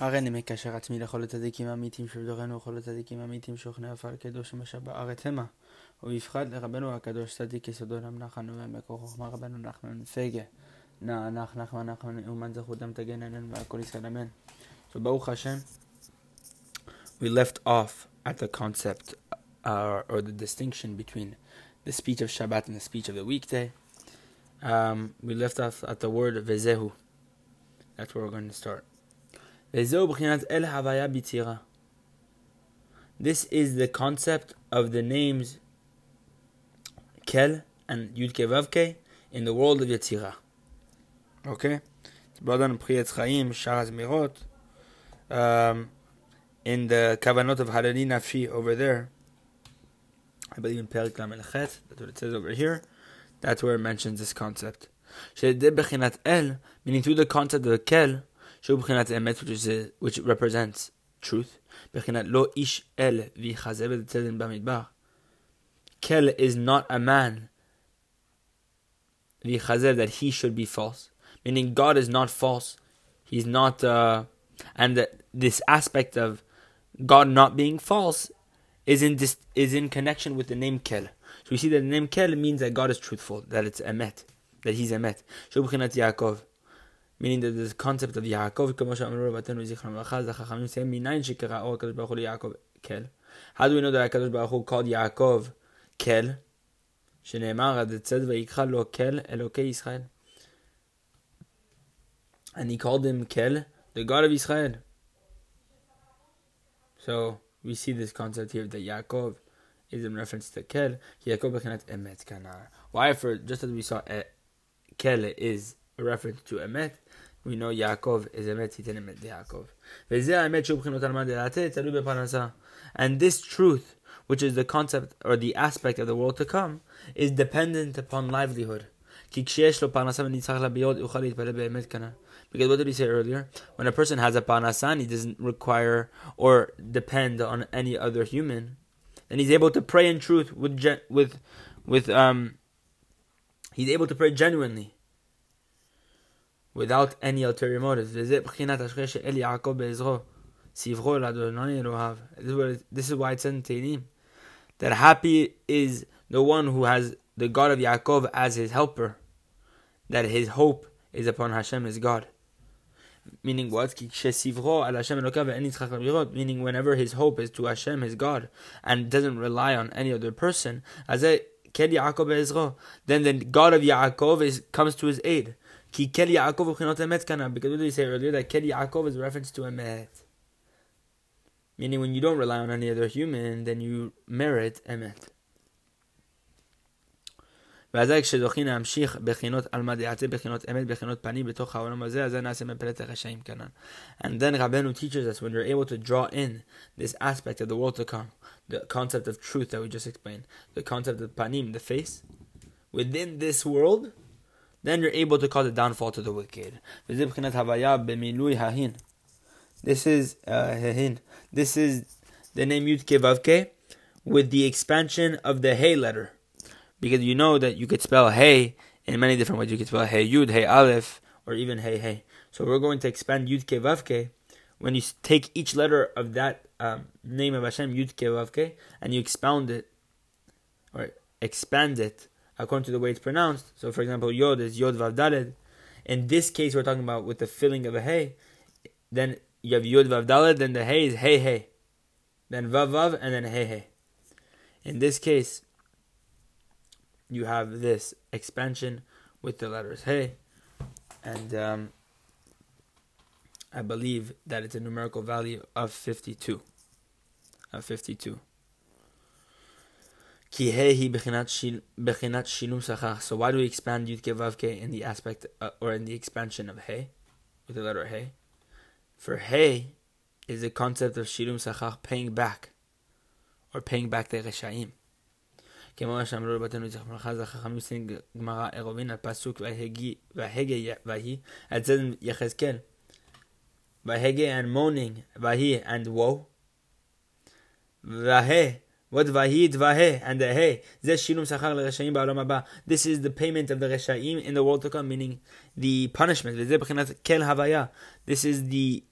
הריני מקשר עצמי לכל הצדיקים האמיתים שבדורנו וכל הצדיקים האמיתים שוכני עפר קדוש ומשב בארץ המה ובפחד לרבנו הקדוש צדיק יסודו למנחן ומקור חוכמה רבנו נחמן פגה נא נח נחמן נחמן נאומן זכותם תגן עלינו ועל כל ישראל אמן So Baruch Hashem we left off at the concept uh, or the distinction between the speech of Shabbat and the speech of the weekday um, we left off at the word vezehu that's where we're going to start this is the concept of the names Kel and Yud Vavke in the world of Yetzirah. Okay? Brother Pri Etz Chaim, Shaar HaZemirot, um, in the Kavanot of Barchi Nafshi over there, I believe in Perik Lamelchet, that's what it says over here, that's where it mentions this concept. El, meaning through the concept of Kel, which is which represents truth. lo ish el Kel is not a man that he should be false. Meaning God is not false. He's not uh, and the, this aspect of God not being false is in this is in connection with the name Kel. So we see that the name Kel means that God is truthful, that it's Emet, that He's Emet. Yaakov meaning that the concept of Yaakov, כמו שאמרו רבותינו זיכרונם לברכה, זה חכמים מסיים מניין שקראו הקדוש ברוך הוא ליעקב כל. How do we know that הקדוש ברוך הוא called יעקב כל? שנאמר, עד הצד ויקרא לו כל אלוקי ישראל. And he called him Kel, the God of Israel. So we see this concept here that Yaakov is in reference to Kel. Yaakov בחינת emet kana. Why? For just as we saw, Kel is a reference to emet, We know Yaakov is Emet, he didn't meant Yaakov. And this truth, which is the concept or the aspect of the world to come, is dependent upon livelihood. Because what did he say earlier? When a person has a parnasa, he doesn't require or depend on any other human. And he's able to pray in truth with with with um. He's able to pray genuinely without any ulterior motives. This is why it's in Tehillim that happy is the one who has the God of Yaakov as his helper, that his hope is upon Hashem, his God. Meaning what? Meaning whenever his hope is to Hashem, his God, and doesn't rely on any other person, then the God of Yaakov is, comes to his aid. Ki kel Yaakov uchinot emet kana. Because what did he say earlier? That kel Yaakov is a reference to emet. Meaning when you don't rely on any other human, then you merit emet. ואזי כשזוכים להמשיך בחינות עלמא דעתי, בחינות אמת, בחינות פנים בתוך העולם הזה, אז נעשה מפלט הרשעים כנ"ל. And then Rabbeinu teaches us when you're able to draw in this aspect of the world to come, the concept of truth that we just explained, the concept of panim, the face, within this world, then you're able to cause a downfall to the wicked. This is uh, This is the name Yud Vavke with the expansion of the Hey letter. Because you know that you could spell Hey in many different ways. You could spell Hey Yud, Hey Aleph, or even Hey Hey. So we're going to expand Yud Vavke when you take each letter of that um, name of Hashem, Yud Vavke, and you expound it, or expand it according to the way it's pronounced. So, for example, Yod is Yod Vav Daled. In this case, we're talking about with the filling of a Hey. Then you have Yod Vav Daled, then the Hey is Hey Hey. Then Vav Vav, and then Hey Hey. In this case, you have this expansion with the letters Hey. And um, I believe that it's a numerical value of 52. Of 52. So why do we expand Yud Vavke in the aspect uh, or in the expansion of Hey with the letter Hey? For Hey is the concept of Shilum Sachar paying back or paying back the Reshaim. כמו שאמרו רבותינו זכרם לך זה חכמים עושים גמרא עירובין על פסוק והגה ויהי על זה יחזקאל והגה and moaning ויהי and woe והה what vahi dvahe and the hey. shilum sachar l'reshaim ba'olam haba. This is the payment of the reshaim in the world to come, meaning the punishment. kel havaya. This is the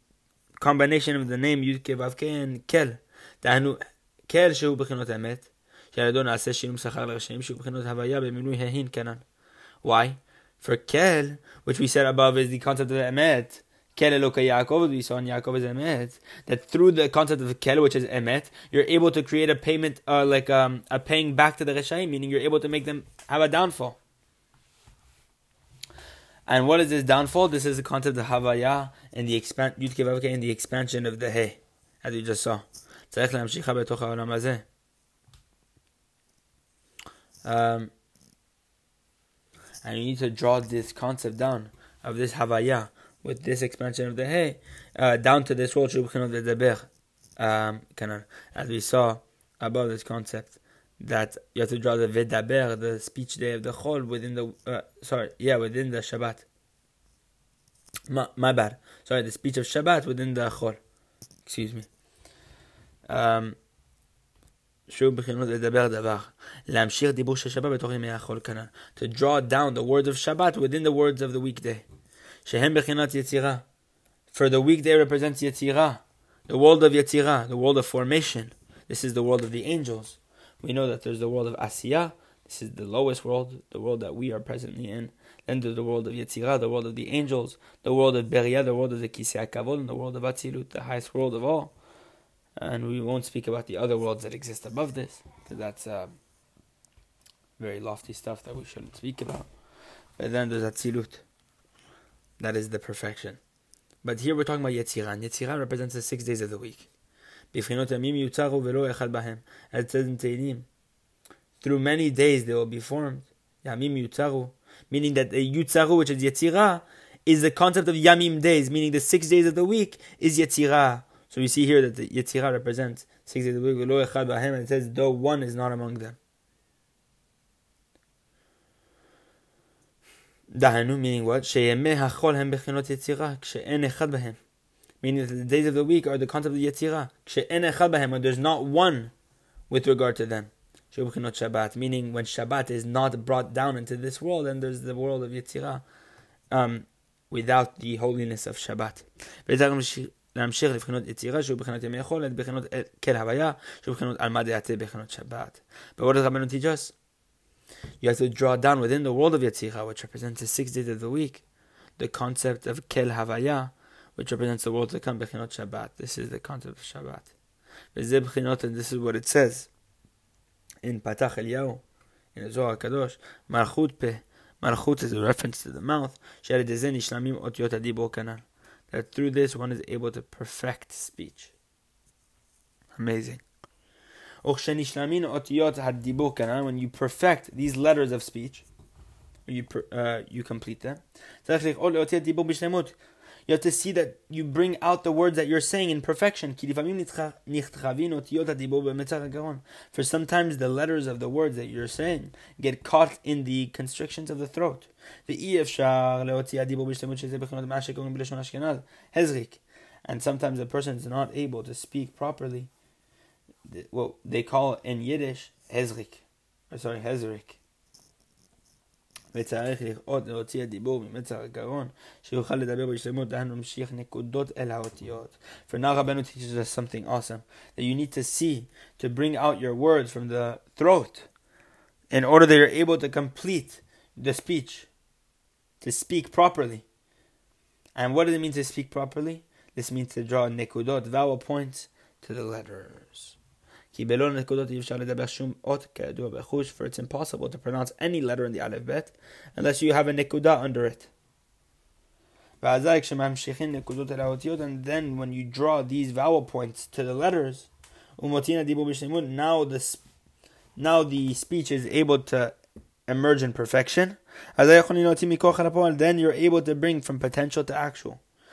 combination of the name Yud Vav and Kel. דהיינו, Kel שהוא בחינות אמת, שעל ידו נעשה שינום שכר לרשעים שהוא בחינות הוויה במינוי ההין כנן. Why? For Kel, which we said above is the concept of Emet, Yaakov, we saw in Yaakov is Emet, that through the concept of Kel, which is Emet, you're able to create a payment, uh, like um, a paying back to the Reshaim, meaning you're able to make them have a downfall. And what is this downfall? This is the concept of Havaya and the expand Yud and the expansion of the He, as you just saw. Um, and you need to draw this concept down of this Havaya with this expansion of the He uh, down to this world um, as we saw above this concept that you have to draw the Vedaber, the speech day of the Chol, within the uh, sorry, yeah, within the Shabbat. My, my bad. Sorry, the speech of Shabbat within the Chol. Excuse me. Um, to draw down the words of Shabbat within the words of the weekday. For the weekday represents Yetzirah, the world of Yetzirah, the world of formation. This is the world of the angels. We know that there's the world of Asiya. This is the lowest world, the world that we are presently in. Then there's the world of Yetzirah, the world of the angels, the world of Beria, the world of the Kisei Kavod, and the world of Atzilut, the highest world of all. And we won't speak about the other worlds that exist above this, because that's uh, very lofty stuff that we shouldn't speak about. But then there's Atzilut. That is the perfection. But here we're talking about Yetzirah. Yetzirah represents the six days of the week. It says in through many days they will be formed. Yamim yutzaru, meaning that the yutzaru, which is Yetzirah, is the concept of Yamim days, meaning the six days of the week is Yetzirah. So we see here that the Yetzirah represents six days of the week, and it says, though one is not among them. דהיינו, meaning what? שימי החול הם בחינות יצירה, כשאין אחד בהם. Meaning that the days of the week are the concept of יצירה, כשאין אחד בהם, when there's not one with regard to them. בחינות Shabbat, meaning when Shabbat is not brought down into this world, and there's the world of יצירה, um, without the holiness of Shabbat. להמשיך לבחינות יצירה שהוא בחינות ימי יכולת, בחינות כל הוויה, שהוא בחינות על מה דעתה בחינות שבת. But what does Rabbeinu teach us? You have to draw down within the world of Yetzirah, which represents the six days of the week, the concept of Kel Havaya, which represents the world to come, Bechinot Shabbat. This is the concept of Shabbat. And this is what it says in Patach Eliyahu, in the Zohar Kadosh, Malchut Peh. Malchut is a reference to the mouth. That through this one is able to perfect speech. Amazing. When you perfect these letters of speech, you uh, you complete them. You have to see that you bring out the words that you're saying in perfection. For sometimes the letters of the words that you're saying get caught in the constrictions of the throat. And sometimes a person is not able to speak properly what they call in Yiddish hezrik, or sorry hezrik. וצריך לראות להוציא הדיבור ממצח הגרון, שיוכל לדבר בשלמות, דהיינו ממשיך נקודות אל האותיות. For now Rabbeinu teaches us something awesome, that you need to see, to bring out your words from the throat, in order that you're able to complete the speech, to speak properly. And what does it mean to speak properly? This means to draw nekudot, vowel points, to the letters. For it's impossible to pronounce any letter in the Aleph Bet unless you have a nekuda under it. And then when you draw these vowel points to the letters, now the, now the speech is able to emerge in perfection. Then you're able to bring from potential to actual.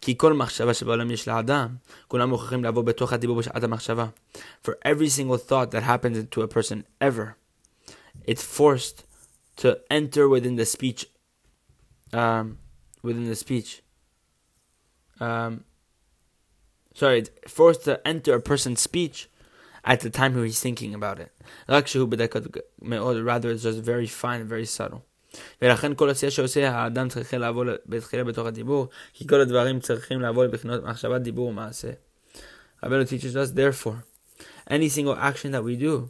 כי כל מחשבה שבעולם יש לאדם, כולם מוכרחים לבוא בתוך הדיבור בשעת המחשבה. For every single thought that happens into a person ever, it's forced to enter within the speech, um, within the speech. Um, sorry, it's forced to enter a person's speech at the time he's thinking about it. Rather, it's just very fine and very subtle. ולכן כל עשייה שעושה האדם צריך לעבור בתחילה בתוך הדיבור, כי כל הדברים צריכים לעבור לבחינות מחשבת דיבור ומעשה. רבנו teaches us, therefore, any single action that we do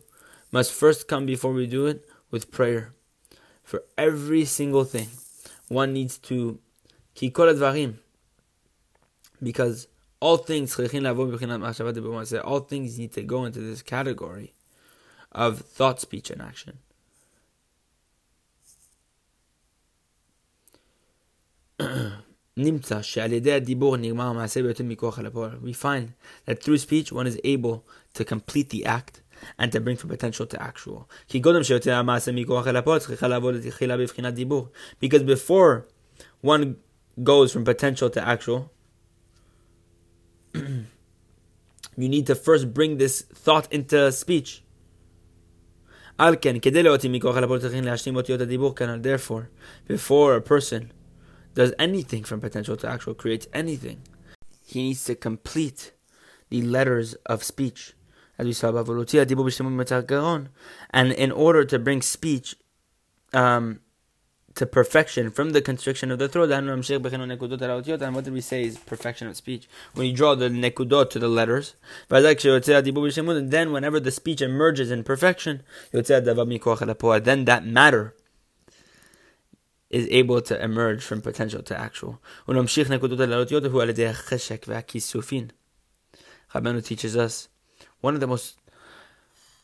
must first come before we do it with prayer. For every single thing, one needs to, כי כל הדברים, because all things צריכים לעבור מבחינת מחשבת דיבור ומעשה, all things need to go into this category of thought, speech, and action. We find that through speech one is able to complete the act and to bring from potential to actual. Because before one goes from potential to actual, you need to first bring this thought into speech. Therefore, before a person does anything from potential to actual, creates anything, he needs to complete the letters of speech. As we saw and in order to bring speech um, to perfection from the constriction of the throat, and what did we say is perfection of speech? When you draw the nekudot to the letters, then whenever the speech emerges in perfection, then that matter is able to emerge from potential to actual. Rabbeinu teaches us one of the most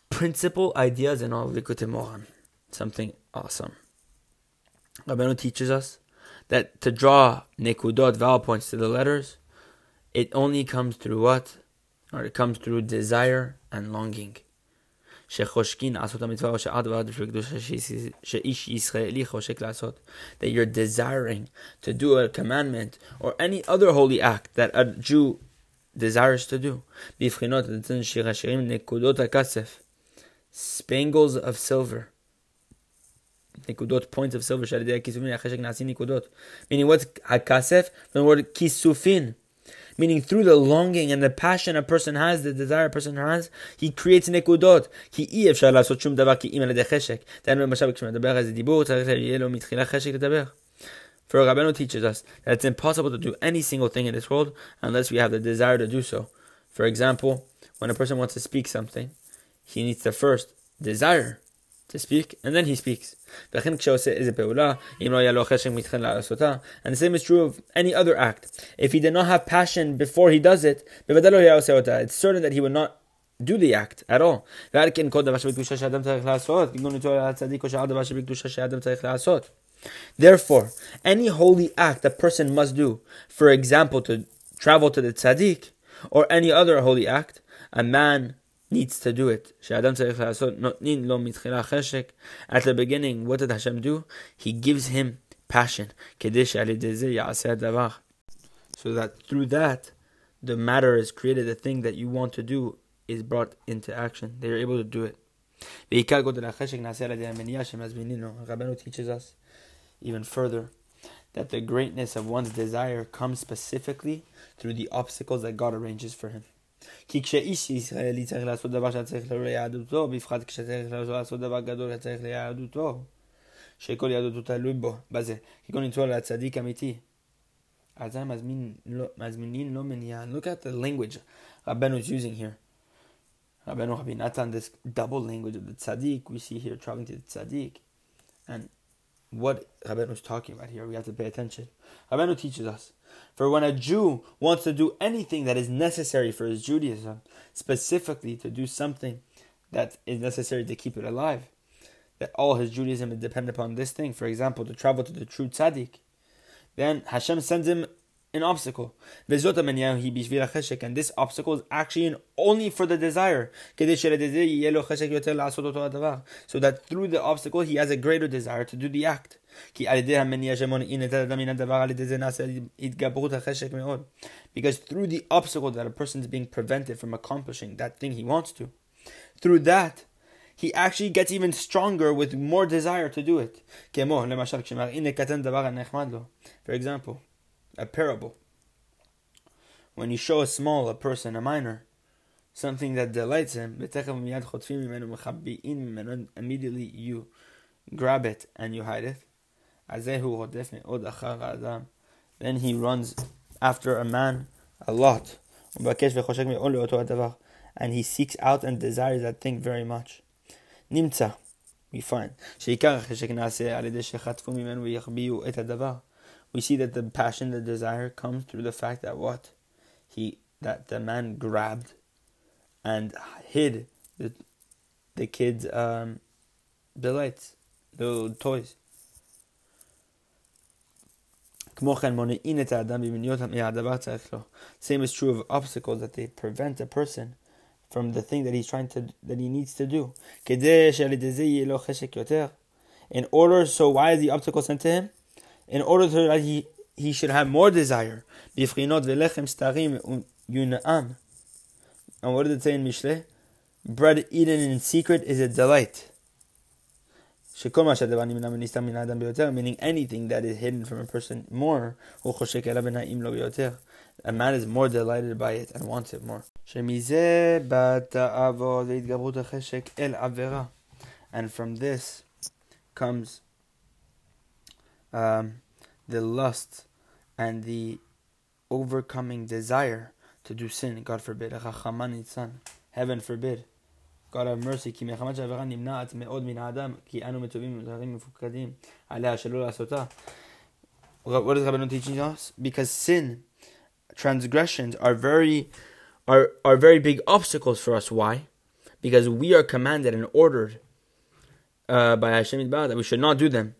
principal ideas in all of Likutei Moharan. Something awesome. Rabbeinu teaches us that to draw nekudot, vowel points to the letters, it only comes through what? Or it comes through desire and longing שחושקין לעשות המצווה או שעד ועד בשביל קדושה שאיש ישראלי חושק לעשות. That you're desiring to do a commandment or any other holy act that a Jew desires to do. בבחינות אצל שיר השירים נקודות הכסף. Spangles of silver. נקודות points of silver שעל ידי הכיסופין החשק נעשים נקודות. meaning what's הכסף? from the word כיסופין meaning through the longing and the passion a person has, the desire a person has, he creates nekudot. כי אי אפשר לעשות שום דבר כי אם על ידי חשק. דהיינו למשל כשמדבר איזה דיבור, צריך שיהיה לו מתחילה חשק לדבר. For Rabbeinu teaches us that it's impossible to do any single thing in this world unless we have the desire to do so. For example, when a person wants to speak something, he needs to first desire to speak, and then he speaks. And the same is true of any other act. If he did not have passion before he does it, it's certain that he would not do the act at all. Therefore, any holy act a person must do, for example, to travel to the tzaddik, or any other holy act, a man needs to do it. At the beginning, what did Hashem do? He gives him passion. So that through that, the matter is created, the thing that you want to do is brought into action. They are able to do it. Rabbeinu teaches us even further that the greatness of one's desire comes specifically through the obstacles that God arranges for him. כי כשאיש ישראלי צריך לעשות דבר שצריך ליהדותו, בפרט כשצריך לעשות דבר גדול שצריך ליהדותו, שכל יהדותו תלוי בו, בזה, כגון למצוא לצדיק אמיתי. אז זה מזמינים לא מניעה. Look at the language Rabbeinu is using here. Rabbeinu Rabbi Natan, this double language of the tzaddik, we see here traveling to the tzaddik. And what Rabbeinu is talking about here, we have to pay attention. Rabbeinu teaches us for when a Jew wants to do anything that is necessary for his Judaism, specifically to do something that is necessary to keep it alive, that all his Judaism is dependent upon this thing, for example, to travel to the true tzaddik, then Hashem sends him an obstacle. And this obstacle is actually only for the desire. So that through the obstacle he has a greater desire to do the act. Because through the obstacle that a person is being prevented from accomplishing that thing he wants to, through that, he actually gets even stronger with more desire to do it. For example, a parable. When you show a small, a person, a minor, something that delights him, immediately you grab it and you hide it. Then he runs after a man a lot. And he seeks out and desires that thing very much. Nimtza, we find. We see that the passion, the desire comes through the fact that what? He that the man grabbed and hid the the kid's um, delights, the toys. Same is true of obstacles that they prevent a person from the thing that he's trying to that he needs to do. In order, so why is the obstacle sent to him? In order that he he should have more desire. And what did it say in Mishle? Bread eaten in secret is a delight. Meaning anything that is hidden from a person more, a man is more delighted by it and wants it more. And from this comes um, the lust and the overcoming desire to do sin, God forbid. Heaven forbid. God have mercy, כי מחמת שהעבירה נמנעת מאוד מן האדם, כי אנו מטובים ומזהרים מפוקדים עליה שלא לעשותה. What is Rabbeinu teaching us? Because sin, transgressions are very, are, are very big obstacles for us. Why? Because we are commanded and ordered uh, by Hashem that we should not do them,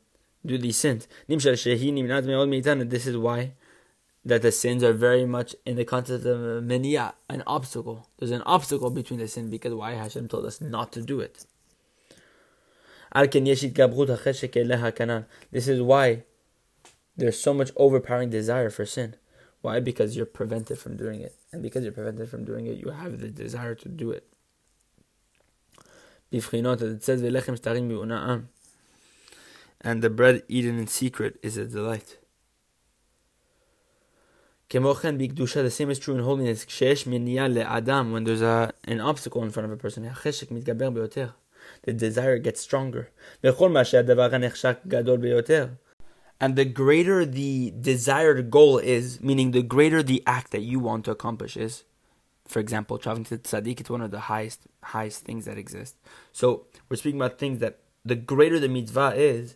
do these sins. This is why that the sins are very much in the context of meniah, an obstacle. There's an obstacle between the sin because why Hashem told us not to do it. This is why there's so much overpowering desire for sin. Why? Because you're prevented from doing it. And because you're prevented from doing it, you have the desire to do it. It says, and the bread eaten in secret is a delight. The same is true in holiness. When there's a, an obstacle in front of a person, the desire gets stronger. And the greater the desired goal is, meaning the greater the act that you want to accomplish is, for example, traveling to tzaddik, it's one of the highest highest things that exist. So we're speaking about things that the greater the mitzvah is,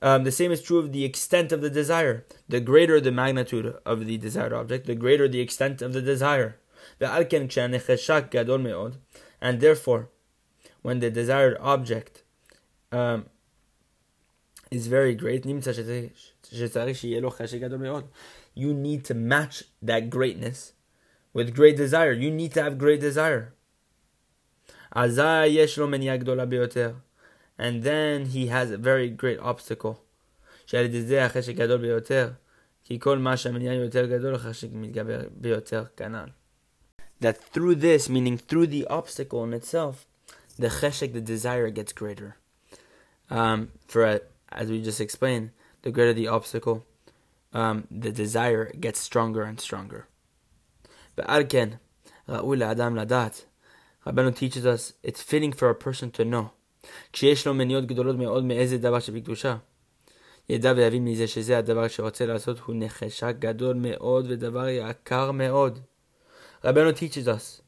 um, the same is true of the extent of the desire. The greater the magnitude of the desired object, the greater the extent of the desire. And therefore, when the desired object um, is very great, you need to match that greatness with great desire. You need to have great desire and then he has a very great obstacle. That through this, meaning through the obstacle in itself, the cheshek, the desire, gets greater. Um, for a, as we just explained, the greater the obstacle, um, the desire gets stronger and stronger. But again, Rabbanu teaches us it's fitting for a person to know כשיש לו מניות גדולות מאוד מאיזה דבר שבקדושה, ידע ויבין מזה שזה הדבר שרוצה לעשות הוא נחשה גדול מאוד ודבר יקר מאוד. Rabbeinu teaches us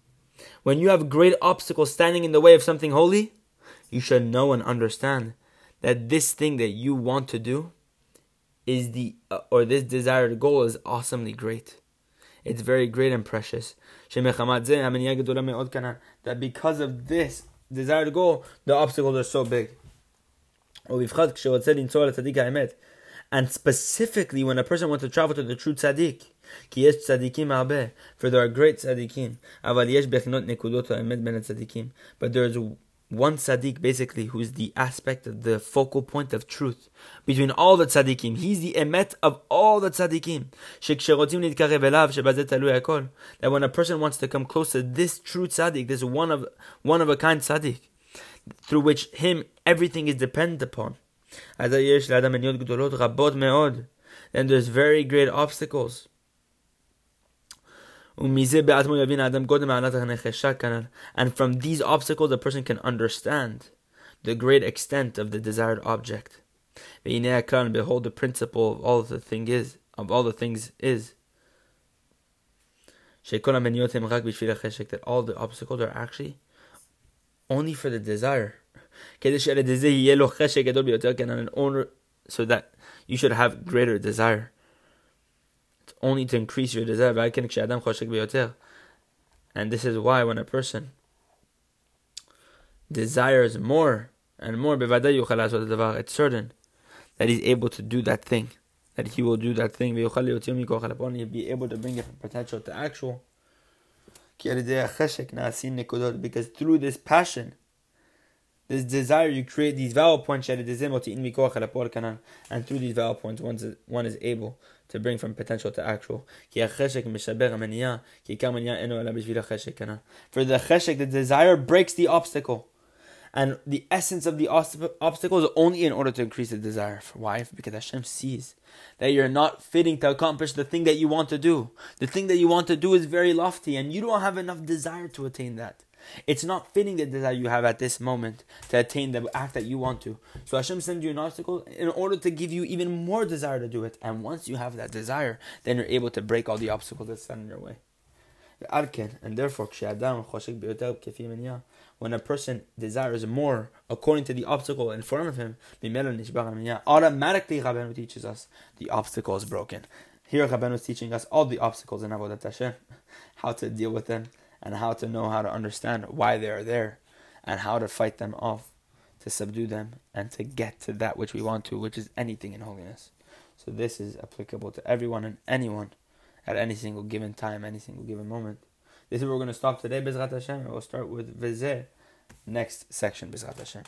when you have great obstacles standing in the way of something holy, you should know and understand that this thing that you want to do is the uh, or this desired goal is awesomely great. It's very great and precious. That because of this desired go, the obstacles are so big. And specifically, when a person wants to travel to the true tzaddik, for there are great tzaddikim, but there is one tzaddik basically who's the aspect of the focal point of truth between all the tzaddikim. He's the emet of all the tzaddikim. That when a person wants to come close to this true tzaddik, this one of one of a kind tzaddik, through which him everything is dependent upon. Then there's very great obstacles. And from these obstacles, a person can understand the great extent of the desired object. Behold, the principle of all the thing is of all the things is that all the obstacles are actually only for the desire. So that you should have greater desire only to increase your desire. And this is why when a person desires more and more, it's certain that he's able to do that thing, that he will do that thing. He'll be able to bring it from potential to actual. Because through this passion, this desire, you create these vowel points, and through these vowel points, one is able to bring from potential to actual. For the cheshek, the desire breaks the obstacle. And the essence of the obstacle is only in order to increase the desire. Why? Because Hashem sees that you're not fitting to accomplish the thing that you want to do. The thing that you want to do is very lofty, and you don't have enough desire to attain that. It's not fitting the desire you have at this moment to attain the act that you want to. So Hashem sends you an obstacle in order to give you even more desire to do it. And once you have that desire, then you're able to break all the obstacles that stand in your way. And therefore, when a person desires more according to the obstacle in front of him, automatically Rabbeinu teaches us the obstacle is broken. Here Rabbeinu is teaching us all the obstacles in Avodat Hashem, how to deal with them, and how to know how to understand why they are there and how to fight them off, to subdue them, and to get to that which we want to, which is anything in holiness. So this is applicable to everyone and anyone at any single given time, any single given moment. This is where we're going to stop today, Bezrat Hashem, and we'll start with Vizeh, next section, Bezrat Hashem.